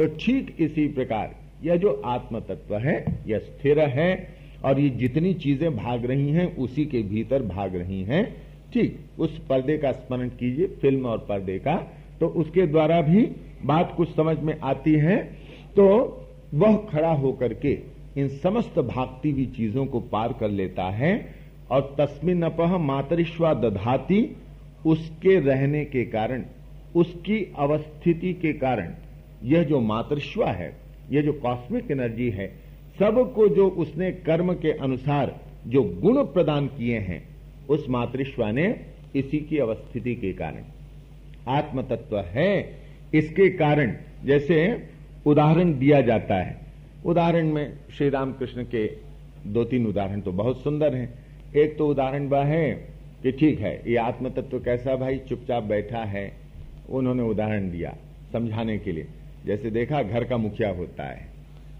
तो ठीक इसी प्रकार, यह जो आत्म तत्व है, यह स्थिर है, और ये जितनी चीज़ें भाग रही हैं, उसी के भीतर भाग रही हैं। ठीक, उस पर्दे का स्मरण कीजिए, फ़िल्म और पर्दे का। तो उसके द्वारा भी बात कुछ समझ में आती है। तो वह खड़ा होकर के इन समस्त भागती हुई चीज़ों को पार कर लेता है, और तस्मिन अपह मातरिश्वा दधाती, उसके रहने के कारण, उसकी अवस्थिति के कारण यह जो मातृश्वा है, यह जो कॉस्मिक एनर्जी है सबको जो उसने कर्म के अनुसार जो गुण प्रदान किए हैं, उस मातृश्वा ने इसी की अवस्थिति के कारण आत्म तत्व है, इसके कारण जैसे उदाहरण दिया जाता है। उदाहरण में श्री रामकृष्ण के दो तीन उदाहरण तो बहुत सुंदर हैं। एक तो उदाहरण वह है कि ठीक है, ये आत्म तत्व कैसा भाई चुपचाप बैठा है, उन्होंने उदाहरण दिया समझाने के लिए। जैसे देखा घर का मुखिया होता है।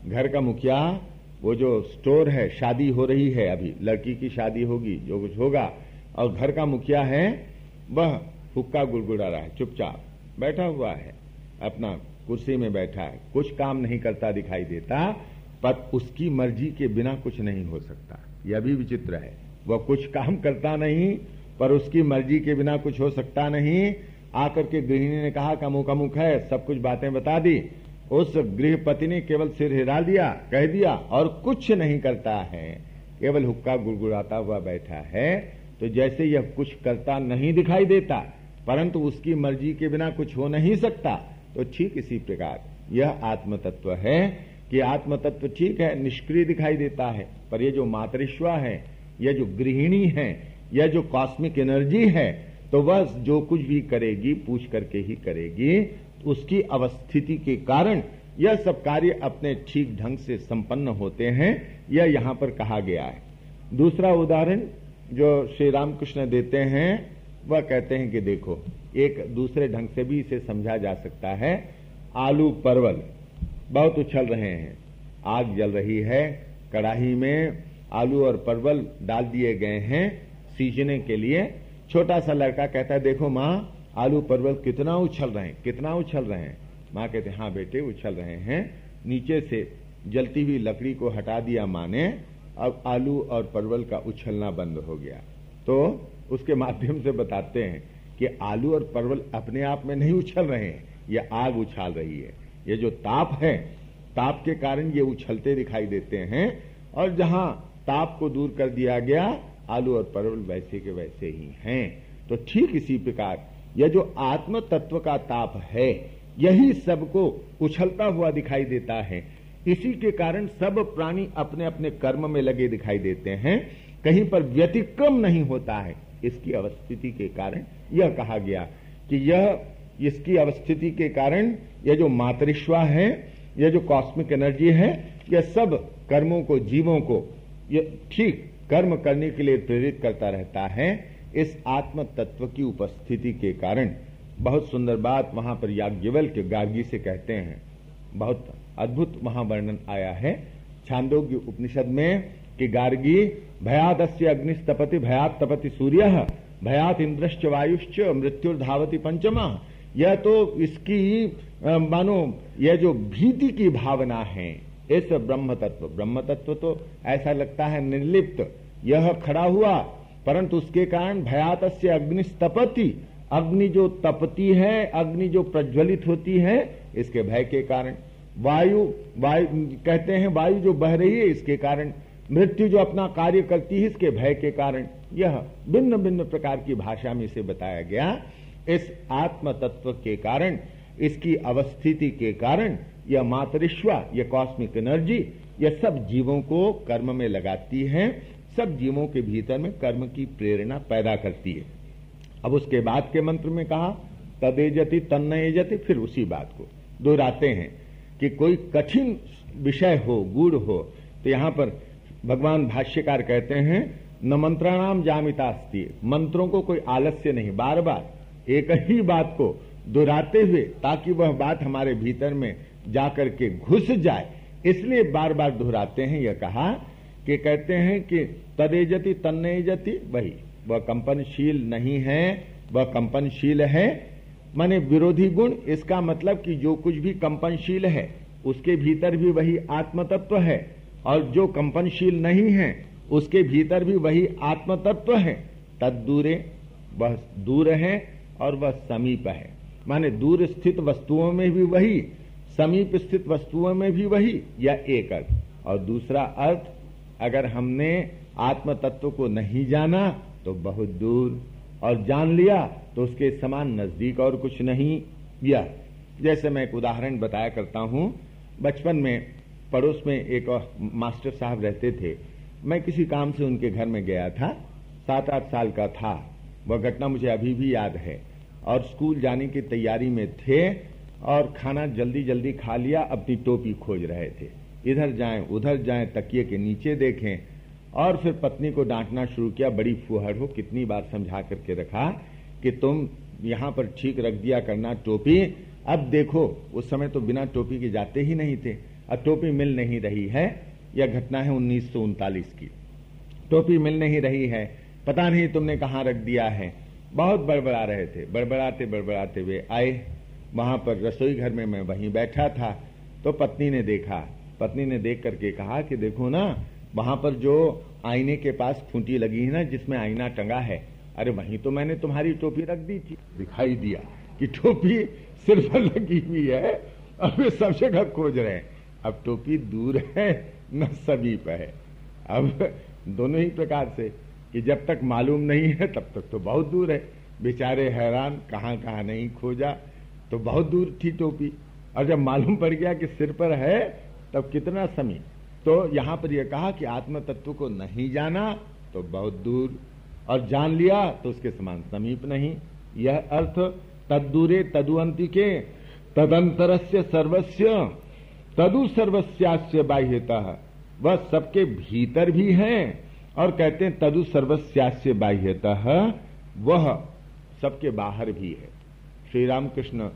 घर का मुखिया, वो जो स्टोर है, शादी हो रही है अभी, लड़की की शादी होगी, जो कुछ होगा, और घर का मुखिया है, वह हुक्का गुड़गुड़ा रहा है, चुपचाप बैठा हुआ है, अपना कुर्सी में बैठा है, कुछ काम नहीं करता दिखाई देता, पर उसकी मर्ज़ी के बिना कुछ नहीं हो सकता। यह भी विचित्र है, वह कुछ काम करता नहीं, पर उसकी मर्ज़ी के बिना कुछ हो सकता नहीं आकर के गृहिणी ने कहा कमुक अमुक है, सब कुछ बातें बता दी। उस गृहपति ने केवल सिर हिला दिया, कह दिया, और कुछ नहीं करता है। केवल हुक्का गुड़गुड़ाता हुआ बैठा है तो जैसे यह कुछ करता नहीं दिखाई देता, परंतु उसकी मर्ज़ी के बिना कुछ हो नहीं सकता तो ठीक इसी प्रकार। यह आत्म तत्व है कि आत्म तत्व ठीक है, निष्क्रिय दिखाई देता है, पर यह जो मातृश्वा है यह जो गृहिणी है यह जो कॉस्मिक एनर्जी है तो वह जो कुछ भी करेगी, पूछ करके ही करेगी, उसकी अवस्थिति के कारण यह सब कार्य अपने ठीक ढंग से संपन्न होते हैं, यह यहाँ पर कहा गया है। दूसरा उदाहरण जो श्री रामकृष्ण देते हैं, वह कहते हैं कि देखो, एक दूसरे ढंग से भी इसे समझा जा सकता है। आलू परवल बहुत उछल रहे हैं, आग जल रही है कड़ाही में आलू और परवल डाल दिए गए हैं, सीजने के लिए छोटा सा लड़का कहता है, देखो माँ, आलू परवल कितना उछल रहे हैं, कितना उछल रहे हैं। माँ कहते हाँ बेटे, उछल रहे हैं। नीचे से जलती हुई लकड़ी को हटा दिया माँ ने, अब आलू और परवल का उछलना बंद हो गया। तो उसके माध्यम से बताते हैं कि आलू और परवल अपने आप में नहीं उछल रहे हैं, ये आग उछाल रही है। ये जो ताप है, ताप के कारण ये उछलते दिखाई देते हैं, और जहाँ ताप को दूर कर दिया गया आलू और परवल वैसे के वैसे ही हैं। तो ठीक इसी प्रकार, यह जो आत्म तत्व का ताप है, यही सबको उछलता हुआ दिखाई देता है। इसी के कारण सब प्राणी अपने अपने कर्म में लगे दिखाई देते हैं। कहीं पर व्यतिक्रम नहीं होता है। इसकी अवस्थिति के कारण यह कहा गया कि यह, इसकी अवस्थिति के कारण यह जो मातृश्वा है, यह जो कॉस्मिक एनर्जी है, यह सब कर्मों को, जीवों को, यह ठीक कर्म करने के लिए प्रेरित करता रहता है, इस आत्म तत्व की उपस्थिति के कारण। बहुत सुंदर बात वहाँ पर याज्ञवल के गार्गी से कहते हैं। बहुत अद्भुत वहाँ वर्णन आया है। छांदोग्य उपनिषद में कि गार्गी, भयादस्य अग्निस्तपति भयात तपति सूर्य, भयात इंद्रश्च वायुश्च मृत्युर्धावती पंचमा। यह तो इसकी मानो, यह जो भीति की भावना है इस ब्रह्म तत्व ब्रह्म तत्व तो ऐसा लगता है निर्लिप्त। यह खड़ा हुआ, परंतु उसके कारण भयात से अग्निस्तपति अग्नि जो तपती है, अग्नि जो प्रज्वलित होती है, इसके भय के कारण। वायु वायु, कहते हैं वायु जो बह रही है, इसके कारण। मृत्यु जो अपना कार्य करती है, इसके भय के कारण। यह भिन्न भिन्न प्रकार की भाषा में इसे बताया गया। इस आत्म तत्व के कारण, इसकी अवस्थिति के कारण यह मातरिश्वा यह कॉस्मिक एनर्जी यह सब जीवों को कर्म में लगाती है, सब जीवों के भीतर में कर्म की प्रेरणा पैदा करती है। अब उसके बाद के मंत्र में कहा, तदेजति तन्नयजति, फिर उसी बात को। दोहराते हैं कि कोई कठिन विषय हो गुड़ हो तो यहाँ पर भगवान भाष्यकार कहते हैं, न मंत्राणाम जामितास्ती। मंत्रों को कोई आलस्य नहीं। बार बार एक ही बात को दोहराते हुए, ताकि वह बात हमारे भीतर में जाकर के घुस जाए। इसलिए बार बार दोहराते हैं, यह कहा कि कहते हैं कि तदेजति तन्नयजति वही, वह कंपनशील नहीं है, वह कंपनशील है। माने विरोधी गुण, इसका मतलब कि जो कुछ भी कंपनशील है, उसके भीतर भी वही आत्म तत्व है, और जो कंपनशील नहीं है, उसके भीतर भी वही आत्म तत्व है। तद दूरे वह दूर है और वह समीप है। माने दूर स्थित वस्तुओं में भी वही समीप स्थित वस्तुओं में भी वही या एक अर्थ। और दूसरा अर्थ, अगर हमने आत्म तत्व को नहीं जाना तो बहुत दूर। और जान लिया तो उसके समान नज़दीक और कुछ नहीं। या जैसे मैं एक उदाहरण बताया करता हूँ, बचपन में पड़ोस में एक मास्टर साहब रहते थे। मैं किसी काम से उनके घर में गया था। सात आठ साल का था। वह घटना मुझे अभी भी याद है। और स्कूल जाने की तैयारी में थे। और खाना जल्दी जल्दी खा लिया, अपनी टोपी खोज रहे थे। इधर जाएँ, उधर जाएँ, तकिए के नीचे देखें। और फिर पत्नी को डांटना शुरू किया, बड़ी फुहड़ हो, कितनी बार समझा करके रखा कि तुम यहाँ पर ठीक रख दिया करना टोपी। अब देखो, उस समय तो बिना टोपी के जाते ही नहीं थे। अब टोपी मिल नहीं रही है, यह घटना है उन्नीस सौ उनतालीस की। टोपी मिल नहीं रही है, पता नहीं तुमने कहा रख दिया है। बहुत बड़बड़ा रहे थे, बड़बड़ाते बड़बड़ाते वे आए। वहाँ पर रसोई घर में मैं वहीं बैठा था तो पत्नी ने देखा। पत्नी ने देख करके कहा कि देखो ना, वहाँ पर जो आईने के पास खूंटी लगी है ना, जिसमें आईना टंगा है, अरे वहीं तो मैंने तुम्हारी टोपी रख दी थी। दिखाई दिया कि टोपी सिर पर लगी हुई है, अब वे सब जगह खोज रहे हैं। अब टोपी दूर है, न समीप है। अब दोनों ही प्रकार से, कि जब तक मालूम नहीं है, तब तक तो बहुत दूर है। बेचारे हैरान कहाँ कहाँ नहीं खोजा। तो बहुत दूर थी टोपी। और जब मालूम पड़ गया कि सिर पर है, तब कितना समीप। तो यहाँ पर यह कहा कि आत्म तत्व को नहीं जाना तो बहुत दूर। और जान लिया तो उसके समान समीप नहीं। यह अर्थ तदूरे तदुअंति के तदंतर सर्वस्व तदु सर्वस्यास्य बाह्यतः। वह सबके भीतर भी है और कहते हैं तदु सर्वस्यास्य बाह्यतः, वह सबके बाहर भी है। श्री रामकृष्ण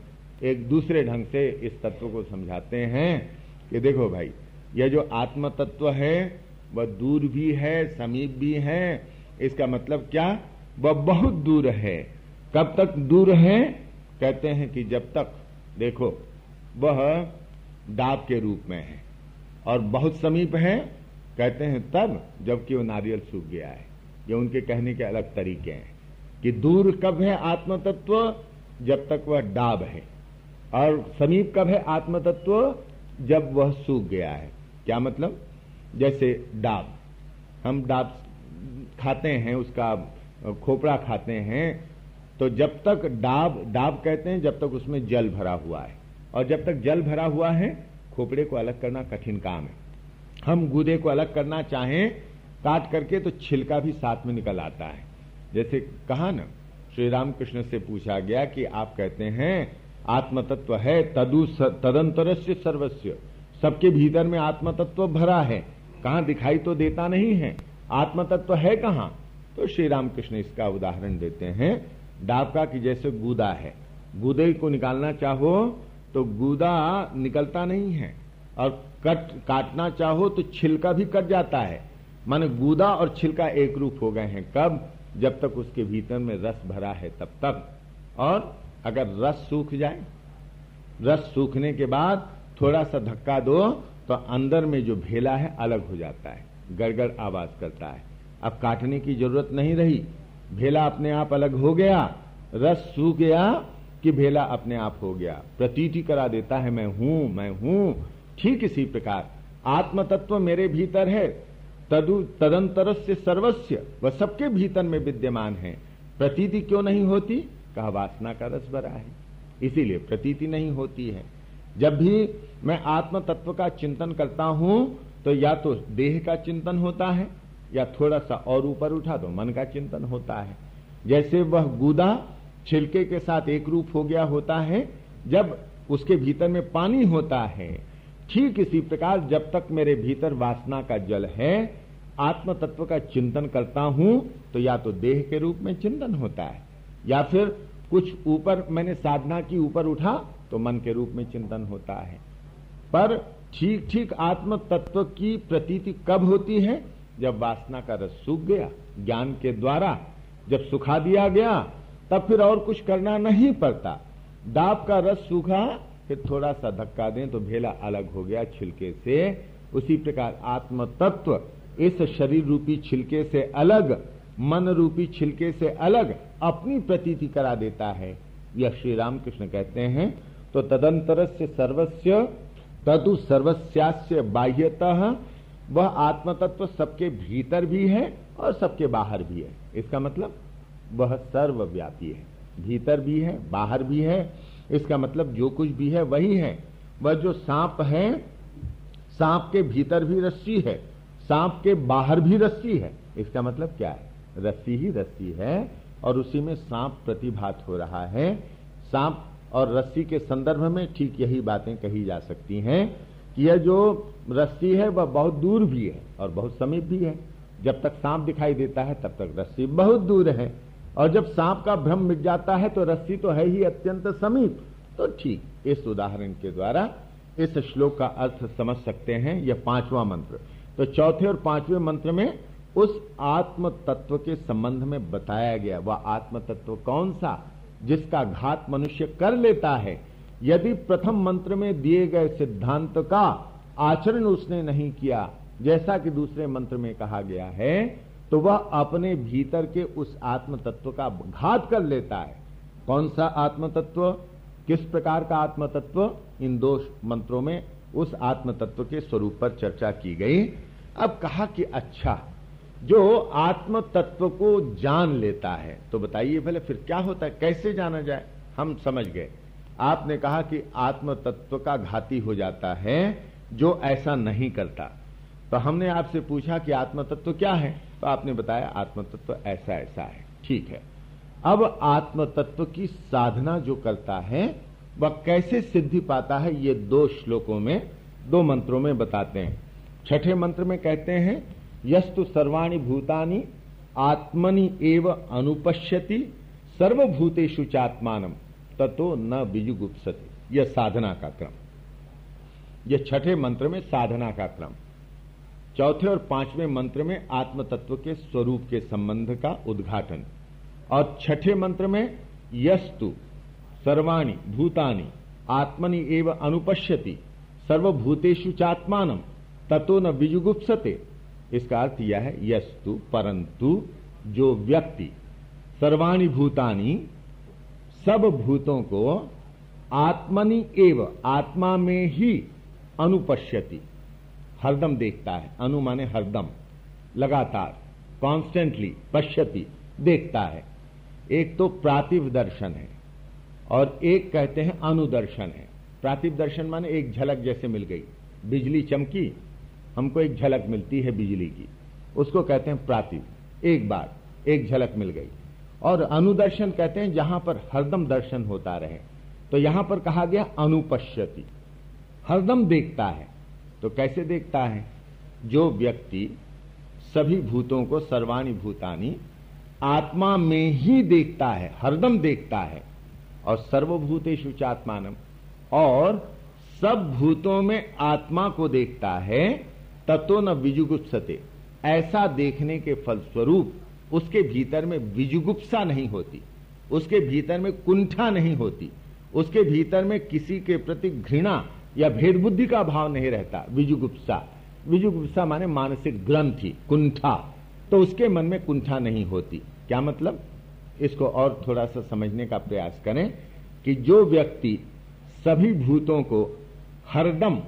एक दूसरे ढंग से इस तत्व को समझाते हैं कि देखो भाई, यह जो आत्म तत्व है, वह दूर भी है, समीप भी है। इसका मतलब क्या? वह बहुत दूर है। कब तक दूर है? कहते हैं कि जब तक, देखो, वह डाब के रूप में है और बहुत समीप है। कहते हैं तब, जबकि वो नारियल सूख गया है। ये उनके कहने के अलग तरीके हैं कि दूर कब है आत्म तत्व जब तक वह डाब है। और समीप कब है आत्म तत्व जब वह सूख गया है। क्या मतलब? जैसे डाब। हम डाब खाते हैं, उसका खोपड़ा खाते हैं तो जब तक डाब डाब कहते हैं, जब तक उसमें जल भरा हुआ है। और जब तक जल भरा हुआ है, खोपड़े को अलग करना कठिन काम है। हम गूदे को अलग करना चाहें, काट करके तो छिलका भी साथ में निकल आता है। जैसे कहा ना श्री रामकृष्ण से पूछा गया कि आप कहते हैं आत्म तत्व है, तदु तदंतर सर्वस्व सबके भीतर में आत्म तत्व भरा है। कहा दिखाई तो देता नहीं है। आत्म तत्व है कहा? तो श्री रामकृष्ण इसका उदाहरण देते हैं। डाबका की जैसे गूदा है। गूदे को निकालना चाहो तो गूदा निकलता नहीं है। और कट, काटना चाहो तो छिलका भी कट जाता है। माने गूदा और छिलका एक रूप हो गए हैं। कब? जब तक उसके भीतर में रस भरा है तब तक। और अगर रस सूख जाए, रस सूखने के बाद थोड़ा सा धक्का दो तो अंदर में जो भेला है अलग हो जाता है, गड़गड़ आवाज़ करता है। अब काटने की ज़रूरत नहीं रही, भेला अपने आप अलग हो गया, रस सूख गया कि भेला अपने आप हो गया। प्रतीति करा देता है, मैं हूँ मैं हूँ। ठीक इसी प्रकार आत्म तत्व मेरे भीतर है तदु तदंतर से सर्वस्व वह सबके भीतर में विद्यमान है। प्रतीति क्यों नहीं होती? कहा, वासना का रस भरा है। इसीलिए प्रतीति नहीं होती है। जब भी मैं आत्म तत्व का चिंतन करता हूँ तो या तो देह का चिंतन होता है, या थोड़ा सा और ऊपर उठा तो मन का चिंतन होता है। जैसे वह गुदा छिलके के साथ एक रूप हो गया होता है, जब उसके भीतर में पानी होता है ठीक इसी प्रकार जब तक मेरे भीतर वासना का जल है आत्म तत्व का चिंतन करता हूँ तो या तो देह के रूप में चिंतन होता है, या फिर कुछ ऊपर मैंने साधना की ऊपर उठा तो मन के रूप में चिंतन होता है। पर ठीक ठीक आत्म तत्व की प्रतीति कब होती है? जब वासना का रस सूख गया, ज्ञान के द्वारा, जब सुखा दिया गया, तब फिर और कुछ करना नहीं पड़ता। दाप का रस सूखा फिर थोड़ा सा धक्का दें तो भेला अलग हो गया छिलके से। उसी प्रकार आत्म तत्व इस शरीर रूपी छिलके से अलग मन रूपी छिलके से अलग अपनी प्रतीति करा देता है। यह श्री रामकृष्ण कहते हैं तो तदंतर से सर्वस्व तदु सर्वस्यास्य बाह्यतः, वह आत्म तत्व सबके भीतर भी है और सबके बाहर भी है। इसका मतलब वह सर्वव्यापी है। भीतर भी है, बाहर भी है इसका मतलब जो कुछ भी है वही है। वह जो सांप है, सांप के भीतर भी रस्सी है, सांप के बाहर भी रस्सी है। इसका मतलब क्या है? रस्सी ही रस्सी है और उसी में सांप प्रतिभात हो रहा है। सांप और रस्सी के संदर्भ में ठीक यही बातें कही जा सकती हैं कि यह जो रस्सी है, वह बहुत दूर भी है और बहुत समीप भी है। जब तक सांप दिखाई देता है, तब तक रस्सी बहुत दूर है। और जब सांप का भ्रम मिट जाता है तो रस्सी तो है ही अत्यंत समीप। तो ठीक, इस उदाहरण के द्वारा इस श्लोक का अर्थ समझ सकते हैं, यह पांचवा मंत्र। तो चौथे और पाँचवें मंत्र में उस आत्म तत्व के संबंध में बताया गया, वह आत्म तत्व कौन सा, जिसका घात मनुष्य कर लेता है। यदि प्रथम मंत्र में दिए गए सिद्धांत का आचरण उसने नहीं किया, जैसा कि दूसरे मंत्र में कहा गया है तो वह अपने भीतर के उस आत्म तत्व का घात कर लेता है। कौन सा आत्म तत्व किस प्रकार का आत्म तत्व इन दो मंत्रों में उस आत्म तत्व के स्वरूप पर चर्चा की गई। अब कहा कि अच्छा जो आत्म तत्व को जान लेता है तो बताइए भले फिर क्या होता है? कैसे जाना जाए? हम समझ गए। आपने कहा कि आत्म तत्व का घाती हो जाता है जो ऐसा नहीं करता। तो हमने आपसे पूछा कि आत्म तत्व क्या है? तो आपने बताया आत्म तत्व ऐसा ऐसा है। ठीक है। अब आत्म तत्व की साधना जो करता है, वह कैसे सिद्धि पाता है, ये दो श्लोकों में, दो मंत्रों में बताते हैं। छठे मंत्र में कहते हैं, यस्तु सर्वाणी भूतानी, आत्मनि एव अनुपश्यति, सर्वभूतेषु चात्मान, ततो न बीजुगुप्सति यह साधना का क्रम। यह छठे मंत्र में साधना का क्रम। चौथे और पाँचवें मंत्र में आत्म तत्व के स्वरूप के संबंध का उद्घाटन। और छठे मंत्र में, यस्तु, सर्वाणी, भूतानी, आत्मनि एव अनुपश्यति, सर्वभूतेषु चात्मान, ततो न बीजुगुप्सते इसका अर्थ यह है, यस्तु परंतु जो व्यक्ति, सर्वाणी भूतानी, सब भूतों को आत्मनि एव, आत्मा में ही अनुपश्यति। हरदम देखता है। अनु माने हरदम। लगातार कॉन्स्टेंटली पश्यति, देखता है। एक तो प्रातिव दर्शन है और एक कहते हैं अनुदर्शन है। प्रातिव दर्शन माने एक झलक जैसे मिल गई। बिजली चमकी, हमको एक झलक मिलती है बिजली की। उसको कहते हैं प्रातिव। एक बार, एक झलक मिल गई। और अनुदर्शन कहते हैं जहाँ पर हरदम दर्शन होता रहे। तो यहाँ पर कहा गया अनुपश्यति। हरदम देखता है। तो कैसे देखता है? जो व्यक्ति सभी भूतों को सर्वाणी भूतानी आत्मा में ही देखता है, हरदम देखता है, और सर्वभूतेषु चात्मानम, और सब भूतों में आत्मा को देखता है तत्व न विजुगुप्सते। ऐसा देखने के फलस्वरूप उसके भीतर में विजुगुप्सा नहीं होती, उसके भीतर में कुंठा नहीं होती, उसके भीतर में किसी के प्रति घृणा या भेद बुद्धि का भाव नहीं रहता। विजुगुप्सा विजुगुप्सा माने मानसिक ग्रंथि कुंठा। तो उसके मन में कुंठा नहीं होती। क्या मतलब? इसको और थोड़ा सा समझने का प्रयास करें कि जो व्यक्ति सभी भूतों को हरदम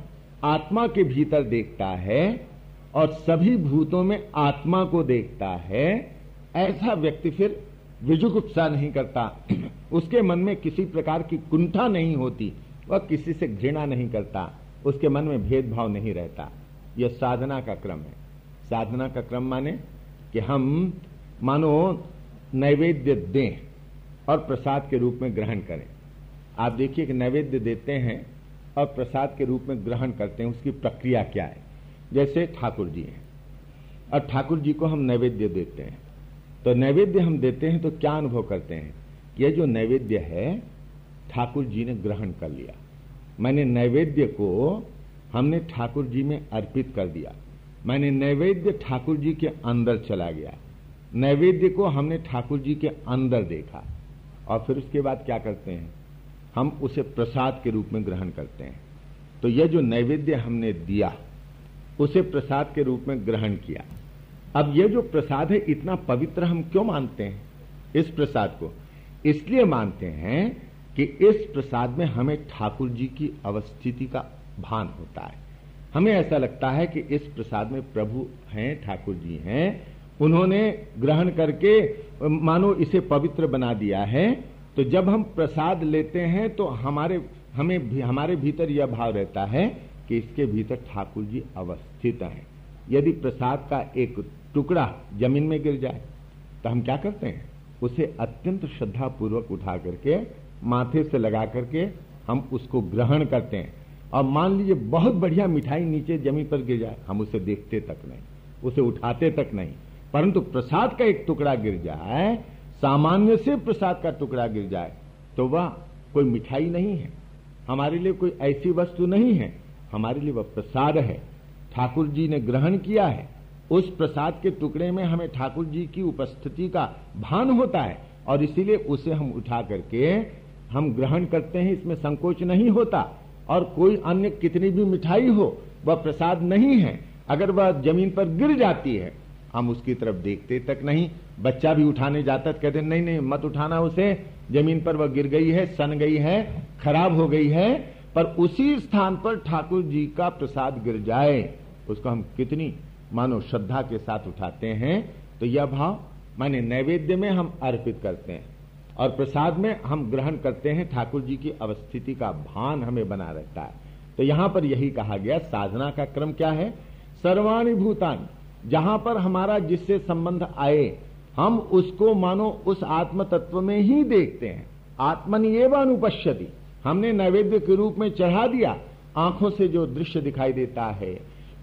आत्मा के भीतर देखता है और सभी भूतों में आत्मा को देखता है, ऐसा व्यक्ति फिर विजुगुप्सा नहीं करता। उसके मन में किसी प्रकार की कुंठा नहीं होती। वह किसी से घृणा नहीं करता, उसके मन में भेदभाव नहीं रहता। यह साधना का क्रम है। साधना का क्रम माने कि हम, मानो, नैवेद्य दें और प्रसाद के रूप में ग्रहण करें। आप देखिए कि नैवेद्य देते हैं और प्रसाद के रूप में ग्रहण करते हैं, उसकी प्रक्रिया क्या है? जैसे ठाकुर जी हैं। और ठाकुर जी को हम नैवेद्य देते हैं। तो नैवेद्य हम देते हैं तो क्या अनुभव करते हैं? यह जो नैवेद्य है ठाकुर जी ने ग्रहण कर लिया। मैंने नैवेद्य को हमने ठाकुर जी में अर्पित कर दिया। मैंने नैवेद्य ठाकुर जी के अंदर चला गया। नैवेद्य को हमने ठाकुर जी के अंदर देखा। और फिर उसके बाद क्या करते हैं? हम उसे प्रसाद के रूप में ग्रहण करते हैं। तो यह जो नैवेद्य हमने दिया, उसे प्रसाद के रूप में ग्रहण किया। अब यह जो प्रसाद है, इतना पवित्र हम क्यों मानते हैं? इस प्रसाद को। इसलिए मानते हैं कि इस प्रसाद में हमें ठाकुर जी की अवस्थिति का भान होता है। हमें ऐसा लगता है कि इस प्रसाद में प्रभु हैं ठाकुर जी हैं। उन्होंने ग्रहण करके मानो इसे पवित्र बना दिया है तो जब हम प्रसाद लेते हैं तो हमारे हमें भी, हमारे भीतर यह भाव रहता है कि इसके भीतर ठाकुर जी अवस्थित हैं। यदि प्रसाद का एक टुकड़ा ज़मीन में गिर जाए तो हम क्या करते हैं? उसे अत्यंत श्रद्धा पूर्वक उठा करके माथे से लगा करके हम उसको ग्रहण करते हैं। और मान लीजिए, बहुत बढ़िया मिठाई नीचे ज़मीन पर गिर जाए, हम उसे देखते तक नहीं, उसे उठाते तक नहीं। परंतु प्रसाद का एक टुकड़ा गिर जाए, सामान्य से प्रसाद का टुकड़ा गिर जाए तो वह कोई मिठाई नहीं है। हमारे लिए कोई ऐसी वस्तु नहीं है। हमारे लिए वह प्रसाद है। ठाकुर जी ने ग्रहण किया है। उस प्रसाद के टुकड़े में हमें ठाकुर जी की उपस्थिति का भान होता है, और इसीलिए उसे हम उठा करके हम ग्रहण करते हैं, इसमें संकोच नहीं होता। और कोई अन्य कितनी भी मिठाई हो, वह प्रसाद नहीं है। अगर वह ज़मीन पर गिर जाती है, हम उसकी तरफ़ देखते तक नहीं। बच्चा भी उठाने जाता तो कहते, नहीं नहीं, मत उठाना उसे। ज़मीन पर वह गिर गई है, सन गई है, खराब हो गई है, पर उसी स्थान पर ठाकुर जी का प्रसाद गिर जाए। उसको हम कितनी, मानो श्रद्धा के साथ उठाते हैं। तो यह भाव, माने नैवेद्य में हम अर्पित करते हैं। और प्रसाद में हम ग्रहण करते हैं ठाकुर जी की अवस्थिति का भान हमें बना रहता है। तो यहाँ पर यही कहा गया, साधना का क्रम क्या है? सर्वाणी भूतान, जहाँ पर हमारा जिससे संबंध आए, हम उसको मानो उस आत्म तत्व में ही देखते हैं। आत्मन एवं अनुपश्यति हमने नैवेद्य के रूप में चढ़ा दिया, आँखों से जो दृश्य दिखाई देता है,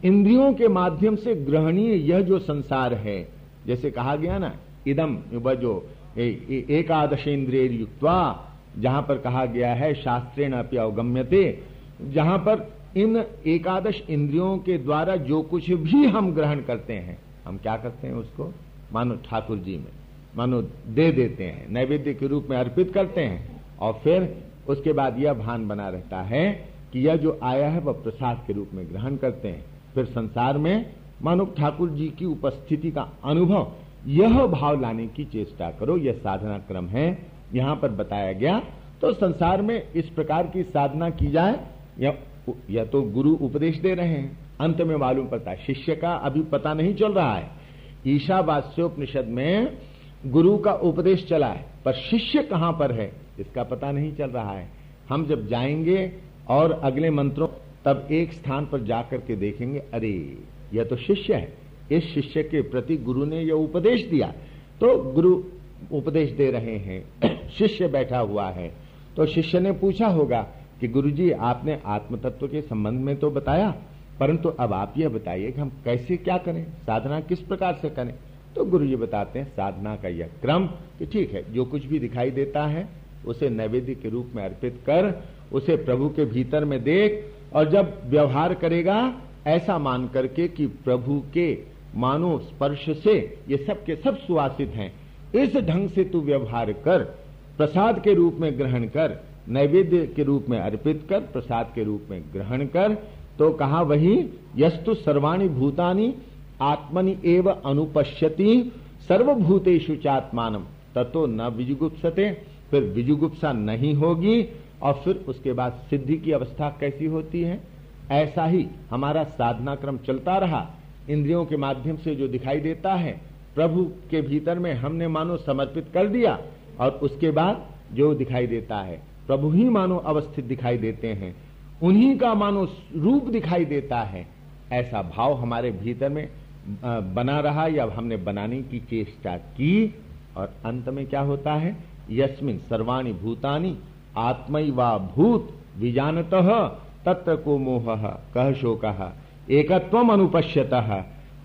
इंद्रियों के माध्यम से ग्रहणीय यह जो संसार है, जैसे कहा गया ना इदम जो एकादश इंद्रिय युक्तवा, जहाँ पर कहा गया है, शास्त्रेण अपि अवगम्यते, जहाँ पर इन एकादश इंद्रियों के द्वारा जो कुछ भी हम ग्रहण करते हैं, हम क्या करते हैं उसको? मानो ठाकुर जी में, मानो दे देते हैं, नैवेद्य के रूप में अर्पित करते हैं, और फिर उसके बाद यह भान बना रहता है कि यह जो आया है, वह प्रसाद के रूप में ग्रहण करते हैं। फिर संसार में, मानो ठाकुर जी की उपस्थिति का अनुभव यह भाव लाने की चेष्टा करो यह साधना क्रम है। यहाँ पर बताया गया तो संसार में इस प्रकार की साधना की जाए या, या तो गुरु उपदेश दे रहे हैं। अंत में मालूम पड़ता शिष्य का अभी पता नहीं चल रहा है। ईशावास्योपनिषद में गुरु का उपदेश चला है पर शिष्य कहाँ पर है इसका पता नहीं चल रहा है। हम जब जाएँगे और अगले मंत्रों तब एक स्थान पर जाकर के देखेंगे अरे यह तो शिष्य है। इस शिष्य के प्रति गुरु ने यह उपदेश दिया। तो गुरु उपदेश दे रहे हैं। शिष्य बैठा हुआ है। तो शिष्य ने पूछा होगा कि गुरुजी, आपने आत्म तत्व के संबंध में तो बताया, परंतु अब आप यह बताइए कि हम कैसे क्या करें, साधना किस प्रकार से करें? तो गुरु जी बताते हैं, साधना का यह क्रम कि ठीक है, जो कुछ भी दिखाई देता है, उसे नैवेद्य के रूप में अर्पित कर, उसे प्रभु के भीतर में देख, और जब व्यवहार करेगा, ऐसा मान करके कि प्रभु के मानो स्पर्श से ये सब के सब सुवासित हैं। इस ढंग से तू व्यवहार कर, प्रसाद के रूप में ग्रहण कर, नैवेद्य के रूप में अर्पित कर, प्रसाद के रूप में ग्रहण कर तो कहा वही, यस्तु सर्वाणी भूतानी, आत्मनि एव अनुपश्यति, सर्वभूतेषु चात्मान ततो न विजुगुप्सते, फिर विजुगुप्सा नहीं होगी, और फिर उसके बाद सिद्धि की अवस्था कैसी होती है? ऐसा ही हमारा साधना क्रम चलता रहा। इंद्रियों के माध्यम से जो दिखाई देता है, प्रभु के भीतर में हमने मानो समर्पित कर दिया और उसके बाद जो दिखाई देता है, प्रभु ही मानो अवस्थित दिखाई देते हैं, उन्हीं का मानो रूप दिखाई देता है। ऐसा भाव हमारे भीतर में बना रहा या हमने बनाने की चेष्टा की और अंत में क्या होता है? यस्मिन सर्वाणी भूतानी आत्मय व भूत विजानत, तत्र को मोह कह शोक। एकत्व अनुपश्यत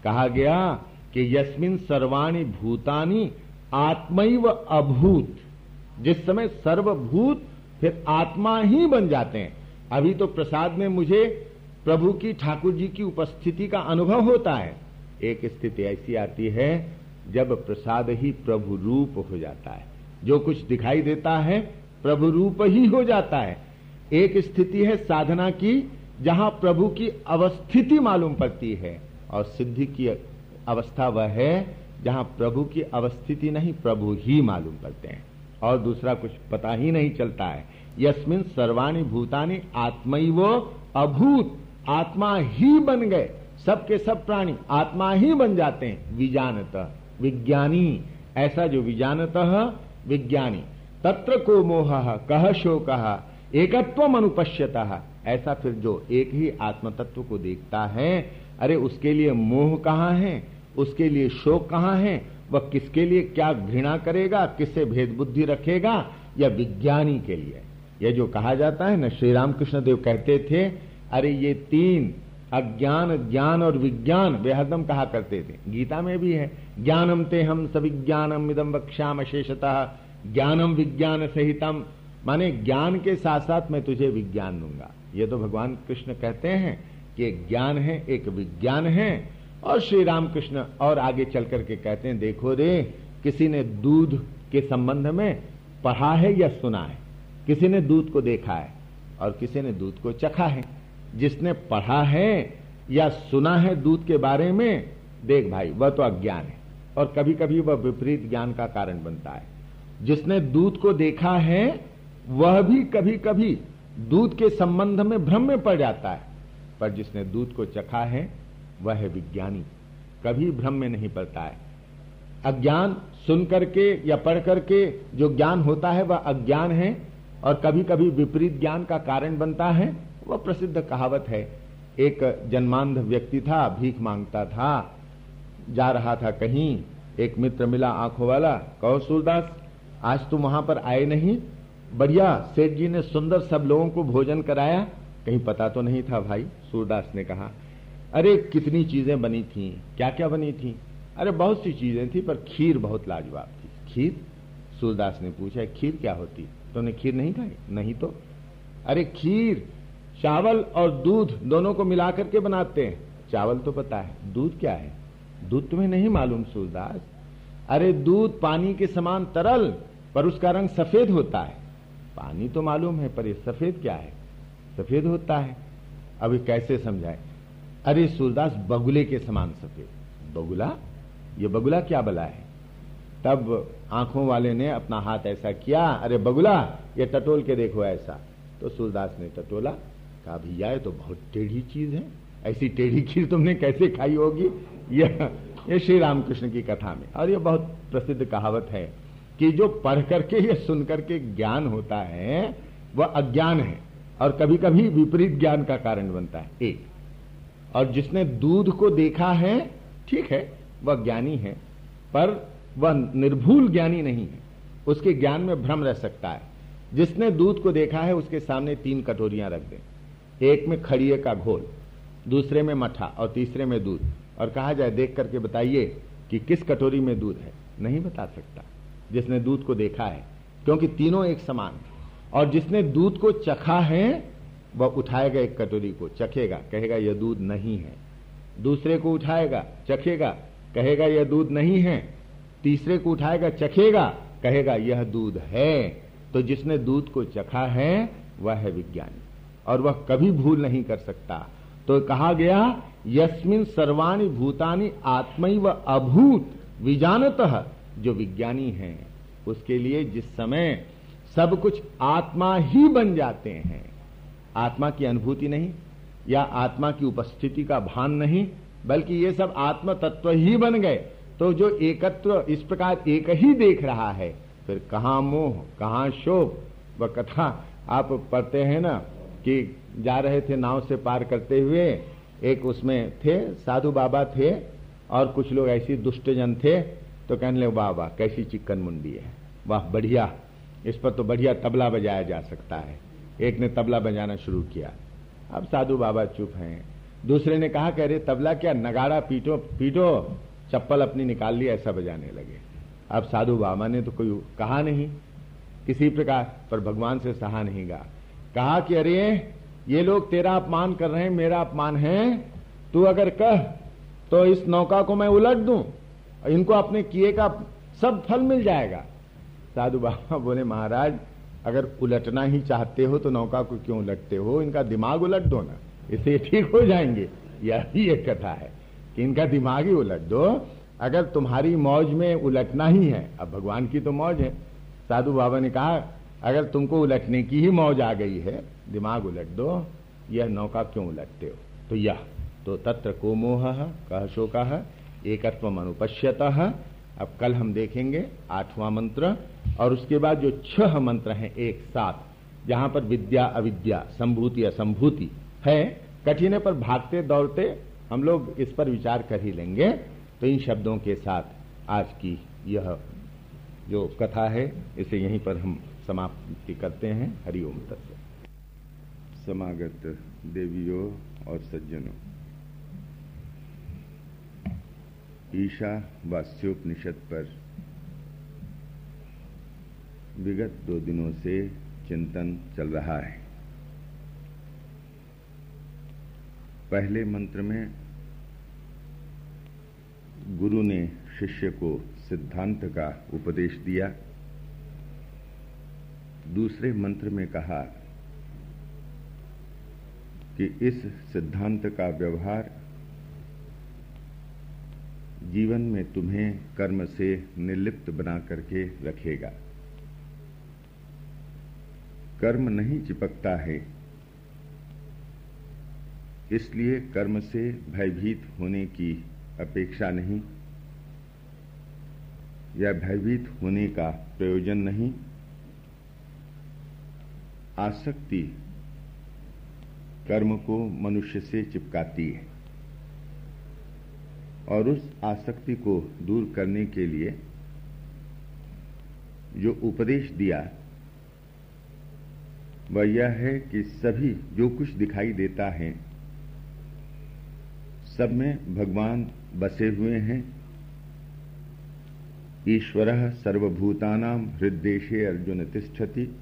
कहा गया कि यस्मिन सर्वाणी भूतानी आत्मैव अभूत। जिस समय सर्वभूत, फिर आत्मा ही बन जाते हैं। अभी तो प्रसाद में मुझे प्रभु की, ठाकुर जी की उपस्थिति का अनुभव होता है। एक स्थिति ऐसी आती है, जब प्रसाद ही प्रभु रूप हो जाता है। जो कुछ दिखाई देता है, प्रभु रूप ही हो जाता है। एक स्थिति है साधना की जहाँ प्रभु की अवस्थिति मालूम पड़ती है और सिद्धि की अवस्था वह है जहाँ प्रभु की अवस्थिति नहीं, प्रभु ही मालूम पड़ते हैं। और दूसरा कुछ पता ही नहीं चलता है। यस्मिन सर्वाणी भूतानी आत्मई वो अभूत, आत्मा ही बन गए। सबके सब प्राणी आत्मा ही बन जाते हैं। विजानत, विज्ञानी, ऐसा जो विजानत, विज्ञानी। तत्र को मोह कह शोक एकत्व अनुपश्यता ऐसा फिर जो एक ही आत्म तत्व को देखता है, अरे उसके लिए मोह कहाँ है? उसके लिए शोक कहाँ है? वह किसके लिए क्या घृणा करेगा? किससे भेद बुद्धि रखेगा? या विज्ञानी के लिए? यह जो कहा जाता है न श्री रामकृष्ण देव कहते थे, अरे ये तीन अज्ञान, ज्ञान और विज्ञान वे हरदम कहा करते थे। गीता में भी है, ज्ञानम ते हम सविज्ञानम इदम वक्ष्याम अशेषतः, ज्ञानम विज्ञान सहितम। माने ज्ञान के साथ साथ मैं तुझे विज्ञान दूँगा। ये तो भगवान कृष्ण कहते हैं कि एक ज्ञान है, एक विज्ञान है, और श्री रामकृष्ण और आगे चल करके कहते हैं, देखो रे, किसी ने दूध के संबंध में पढ़ा है या सुना है? किसी ने दूध को देखा है और किसी ने दूध को चखा है? जिसने पढ़ा है या सुना है दूध के बारे में, देख भाई, वह तो अज्ञान है, और कभी कभी वह विपरीत ज्ञान का कारण बनता है। जिसने दूध को देखा है, वह भी कभी कभी दूध के संबंध में भ्रम में पड़ जाता है। पर जिसने दूध को चखा है, वह है विज्ञानी। कभी भ्रम में नहीं पड़ता है। अज्ञान सुन करके या पढ़ करके जो ज्ञान होता है, वह अज्ञान है और कभी कभी विपरीत ज्ञान का कारण बनता है, वह प्रसिद्ध कहावत है। एक जन्मांध व्यक्ति था, भीख माँगता था। जा रहा था कहीं, एक मित्र मिला आँखों वाला, कहो, सूरदास, आज तुम वहाँ पर आए नहीं? बढ़िया, सेठ जी ने सुंदर सब लोगों को भोजन कराया। कहीं पता तो नहीं था भाई, सूरदास ने कहा। अरे, कितनी चीज़ें बनी थी क्या क्या बनी थी? अरे, बहुत सी चीज़ें थी, पर खीर बहुत लाजवाब थी। खीर? सूरदास ने पूछा, खीर क्या होती? तुमने खीर नहीं खाई? नहीं तो? अरे, खीर, चावल और दूध दोनों को मिला करके बनाते हैं। चावल तो पता है, दूध क्या है? दूध तुम्हें नहीं मालूम, सूरदास। अरे, दूध पानी के समान तरल, पर उसका रंग सफ़ेद होता है। पानी तो मालूम है, पर ये सफ़ेद क्या है? सफ़ेद होता है। अभी कैसे समझाए? अरे सूरदास, बगुले के समान सफ़ेद। बगुला? ये बगुला क्या बला है? तब आँखों वाले ने अपना हाथ ऐसा किया, अरे बगुला, ये टटोल के देखो ऐसा। तो सूरदास ने टटोला, कहा, भैया, ये तो बहुत टेढ़ी चीज़ है। ऐसी टेढ़ी खीर तुमने कैसे खाई होगी? यह ये श्री रामकृष्ण की कथा में। और ये बहुत प्रसिद्ध कहावत है। कि जो पढ़ करके या सुन करके ज्ञान होता है, वह अज्ञान है। और कभी कभी विपरीत ज्ञान का कारण बनता है। एक। और जिसने दूध को देखा है, ठीक है, वह ज्ञानी है। पर वह निर्भूल ज्ञानी नहीं है। उसके ज्ञान में भ्रम रह सकता है। जिसने दूध को देखा है, उसके सामने तीन कटोरियाँ रख दें। एक में खड़िए का घोल, दूसरे में मठा और तीसरे में दूध। और कहा जाए, देख करके बताइए कि किस कटोरी में दूध है। नहीं बता सकता। जिसने दूध को देखा है, क्योंकि तीनों एक समान और जिसने दूध को चखा है, वह उठाएगा एक कटोरी को, चखेगा, कहेगा, यह दूध नहीं है। दूसरे को उठाएगा, चखेगा, कहेगा, यह दूध नहीं है। तीसरे को उठाएगा, चखेगा, कहेगा, यह दूध है। तो जिसने दूध को चखा है, वह है विज्ञानी। और वह कभी भूल नहीं कर सकता। तो कहा गया, यस्मिन सर्वाणी भूतानी आत्मई व अभूत, विजानत जो विज्ञानी है, उसके लिए जिस समय सब कुछ आत्मा ही बन जाते हैं, आत्मा की अनुभूति नहीं, या आत्मा की उपस्थिति का भान नहीं, बल्कि ये सब आत्म तत्व ही बन गए तो जो एकत्व इस प्रकार एक ही देख रहा है, फिर कहा मोह, कहा शोभ व कथा आप पढ़ते हैं ना, कि जा रहे थे नाव से पार करते हुए, एक उसमें थे, साधु बाबा थे, और कुछ लोग ऐसी दुष्ट जन थे तो कहने लगे, वाह वाह, कैसी चिकन मुंडी है। वाह, बढ़िया। इस पर तो बढ़िया तबला बजाया जा सकता है। एक ने तबला बजाना शुरू किया। अब साधु बाबा चुप हैं। दूसरे ने कहा, कह रहे, तबला क्या, नगाड़ा, पीटो पीटो। चप्पल अपनी निकाल ली, ऐसा बजाने लगे। अब साधु बाबा ने तो कोई कहा नहीं। किसी प्रकार पर भगवान से सहा नहीं गा। कहा कि, अरे, ये लोग तेरा अपमान कर रहे हैं, मेरा अपमान है। तू अगर कह तो इस नौका को मैं उलट दूँ। इनको अपने किए का सब फल मिल जाएगा। साधु बाबा बोले, महाराज, अगर उलटना ही चाहते हो तो नौका को क्यों उलटते हो? इनका दिमाग उलट दो ना इसे ठीक हो जाएँगे। यही एक कथा है कि इनका दिमाग ही उलट दो। अगर तुम्हारी मौज में उलटना ही है, अब भगवान की तो मौज है। साधु बाबा ने कहा, अगर तुमको उलटने की ही मौज आ गई है, दिमाग उलट दो, यह नौका क्यों उलटते हो? तो यह तो तत्र को मोह कह शोक एकत्व अनुपश्यत। अब कल हम देखेंगे आठवां मंत्र और उसके बाद जो छह मंत्र हैं एक साथ, जहाँ पर विद्या, अविद्या, संभूति, असंभूति है, कठिन पर भागते, दौड़ते, हम लोग इस पर विचार कर ही लेंगे। तो इन शब्दों के साथ आज की यह जो कथा है, इसे यहीं पर हम समाप्ति करते हैं। हरिओम तत्व समागत देवियों और सज्जनों ईशा वास्योपनिषद पर। विगत दो दिनों से चिंतन चल रहा है। पहले मंत्र में गुरु ने शिष्य को सिद्धांत का उपदेश दिया। दूसरे मंत्र में कहा कि इस सिद्धांत का व्यवहार जीवन में तुम्हें कर्म से निर्लिप्त बना करके रखेगा। कर्म नहीं चिपकता है। इसलिए कर्म से भयभीत होने की अपेक्षा नहीं। या भयभीत होने का प्रयोजन नहीं। आसक्ति कर्म को मनुष्य से चिपकाती है। और उस आसक्ति को दूर करने के लिए जो उपदेश दिया, वह यह है कि सभी जो कुछ दिखाई देता है, सब में भगवान बसे हुए हैं। ईश्वर सर्वभूतानाम हृदय अर्जुन तिष्ठति।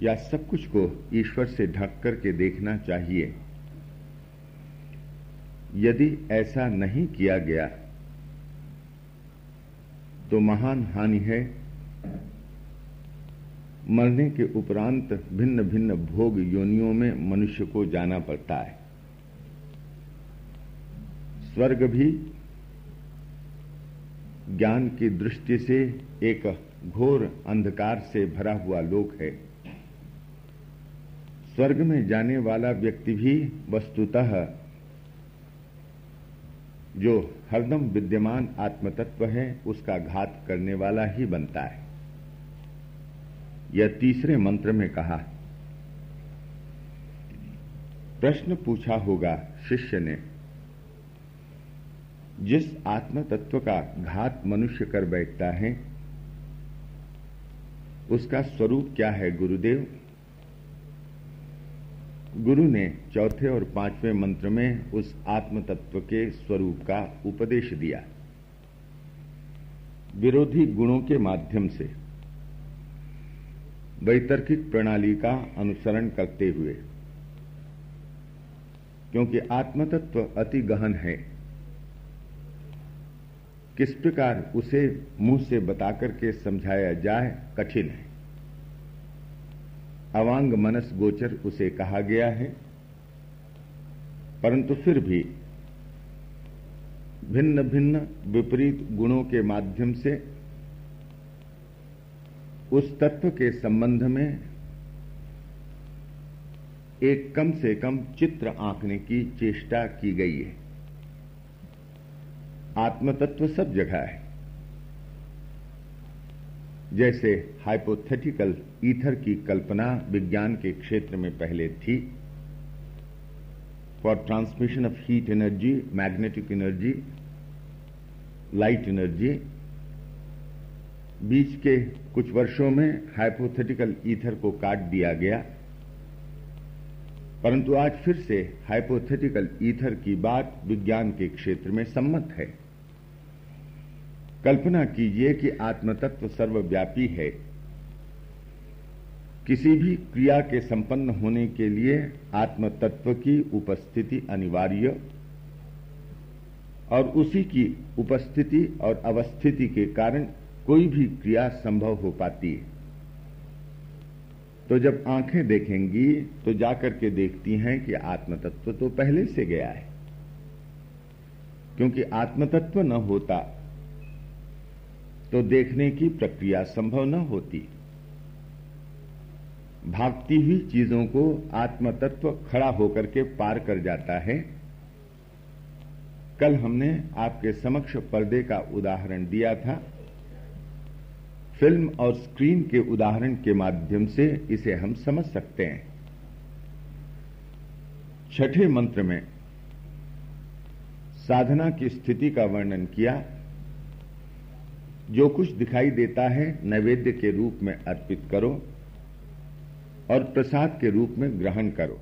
या सब कुछ को ईश्वर से ढक करके देखना चाहिए। यदि ऐसा नहीं किया गया तो महान हानि है। मरने के उपरांत भिन्न भिन्न भोग योनियों में मनुष्य को जाना पड़ता है। स्वर्ग भी ज्ञान की दृष्टि से एक घोर अंधकार से भरा हुआ लोक है। स्वर्ग में जाने वाला व्यक्ति भी वस्तुतः जो हरदम विद्यमान आत्मतत्व है, उसका घात करने वाला ही बनता है। यह तीसरे मंत्र में कहा, प्रश्न पूछा होगा शिष्य ने, जिस आत्म तत्व का घात मनुष्य कर बैठता है, उसका स्वरूप क्या है गुरुदेव? गुरु ने चौथे और पाँचवें मंत्र में उस आत्म तत्व के स्वरूप का उपदेश दिया। विरोधी गुणों के माध्यम से वैतर्किक प्रणाली का अनुसरण करते हुए, क्योंकि आत्मतत्व अति गहन है, किस प्रकार उसे मुँह से बताकर के समझाया जाए कठिन है। अवांग मनस गोचर उसे कहा गया है। परंतु फिर भी भिन्न भिन्न विपरीत गुणों के माध्यम से उस तत्व के संबंध में एक कम से कम चित्र आंकने की चेष्टा की गई है। आत्मतत्व सब जगह है। जैसे हाइपोथेटिकल ईथर की कल्पना विज्ञान के क्षेत्र में पहले थी। For transmission of heat energy magnetic energy light energy बीच के कुछ वर्षों में हाइपोथेटिकल ईथर को काट दिया गया। परंतु आज फिर से हाइपोथेटिकल ईथर की बात विज्ञान के क्षेत्र में सम्मत है। कल्पना कीजिए कि आत्मतत्व सर्वव्यापी है। किसी भी क्रिया के संपन्न होने के लिए आत्मतत्व की उपस्थिति अनिवार्य और उसी की उपस्थिति और अवस्थिति के कारण कोई भी क्रिया संभव हो पाती है। तो जब आँखें देखेंगी तो जाकर के देखती हैं कि आत्मतत्व तो पहले से गया है। क्योंकि आत्मतत्व न होता तो देखने की प्रक्रिया संभव न होती। भागती हुई चीज़ों को आत्मतत्व खड़ा होकर के पार कर जाता है। कल हमने आपके समक्ष पर्दे का उदाहरण दिया था। फ़िल्म और स्क्रीन के उदाहरण के माध्यम से इसे हम समझ सकते हैं। छठे मंत्र में, साधना की स्थिति का वर्णन किया जो कुछ दिखाई देता है, नैवेद्य के रूप में अर्पित करो और प्रसाद के रूप में ग्रहण करो।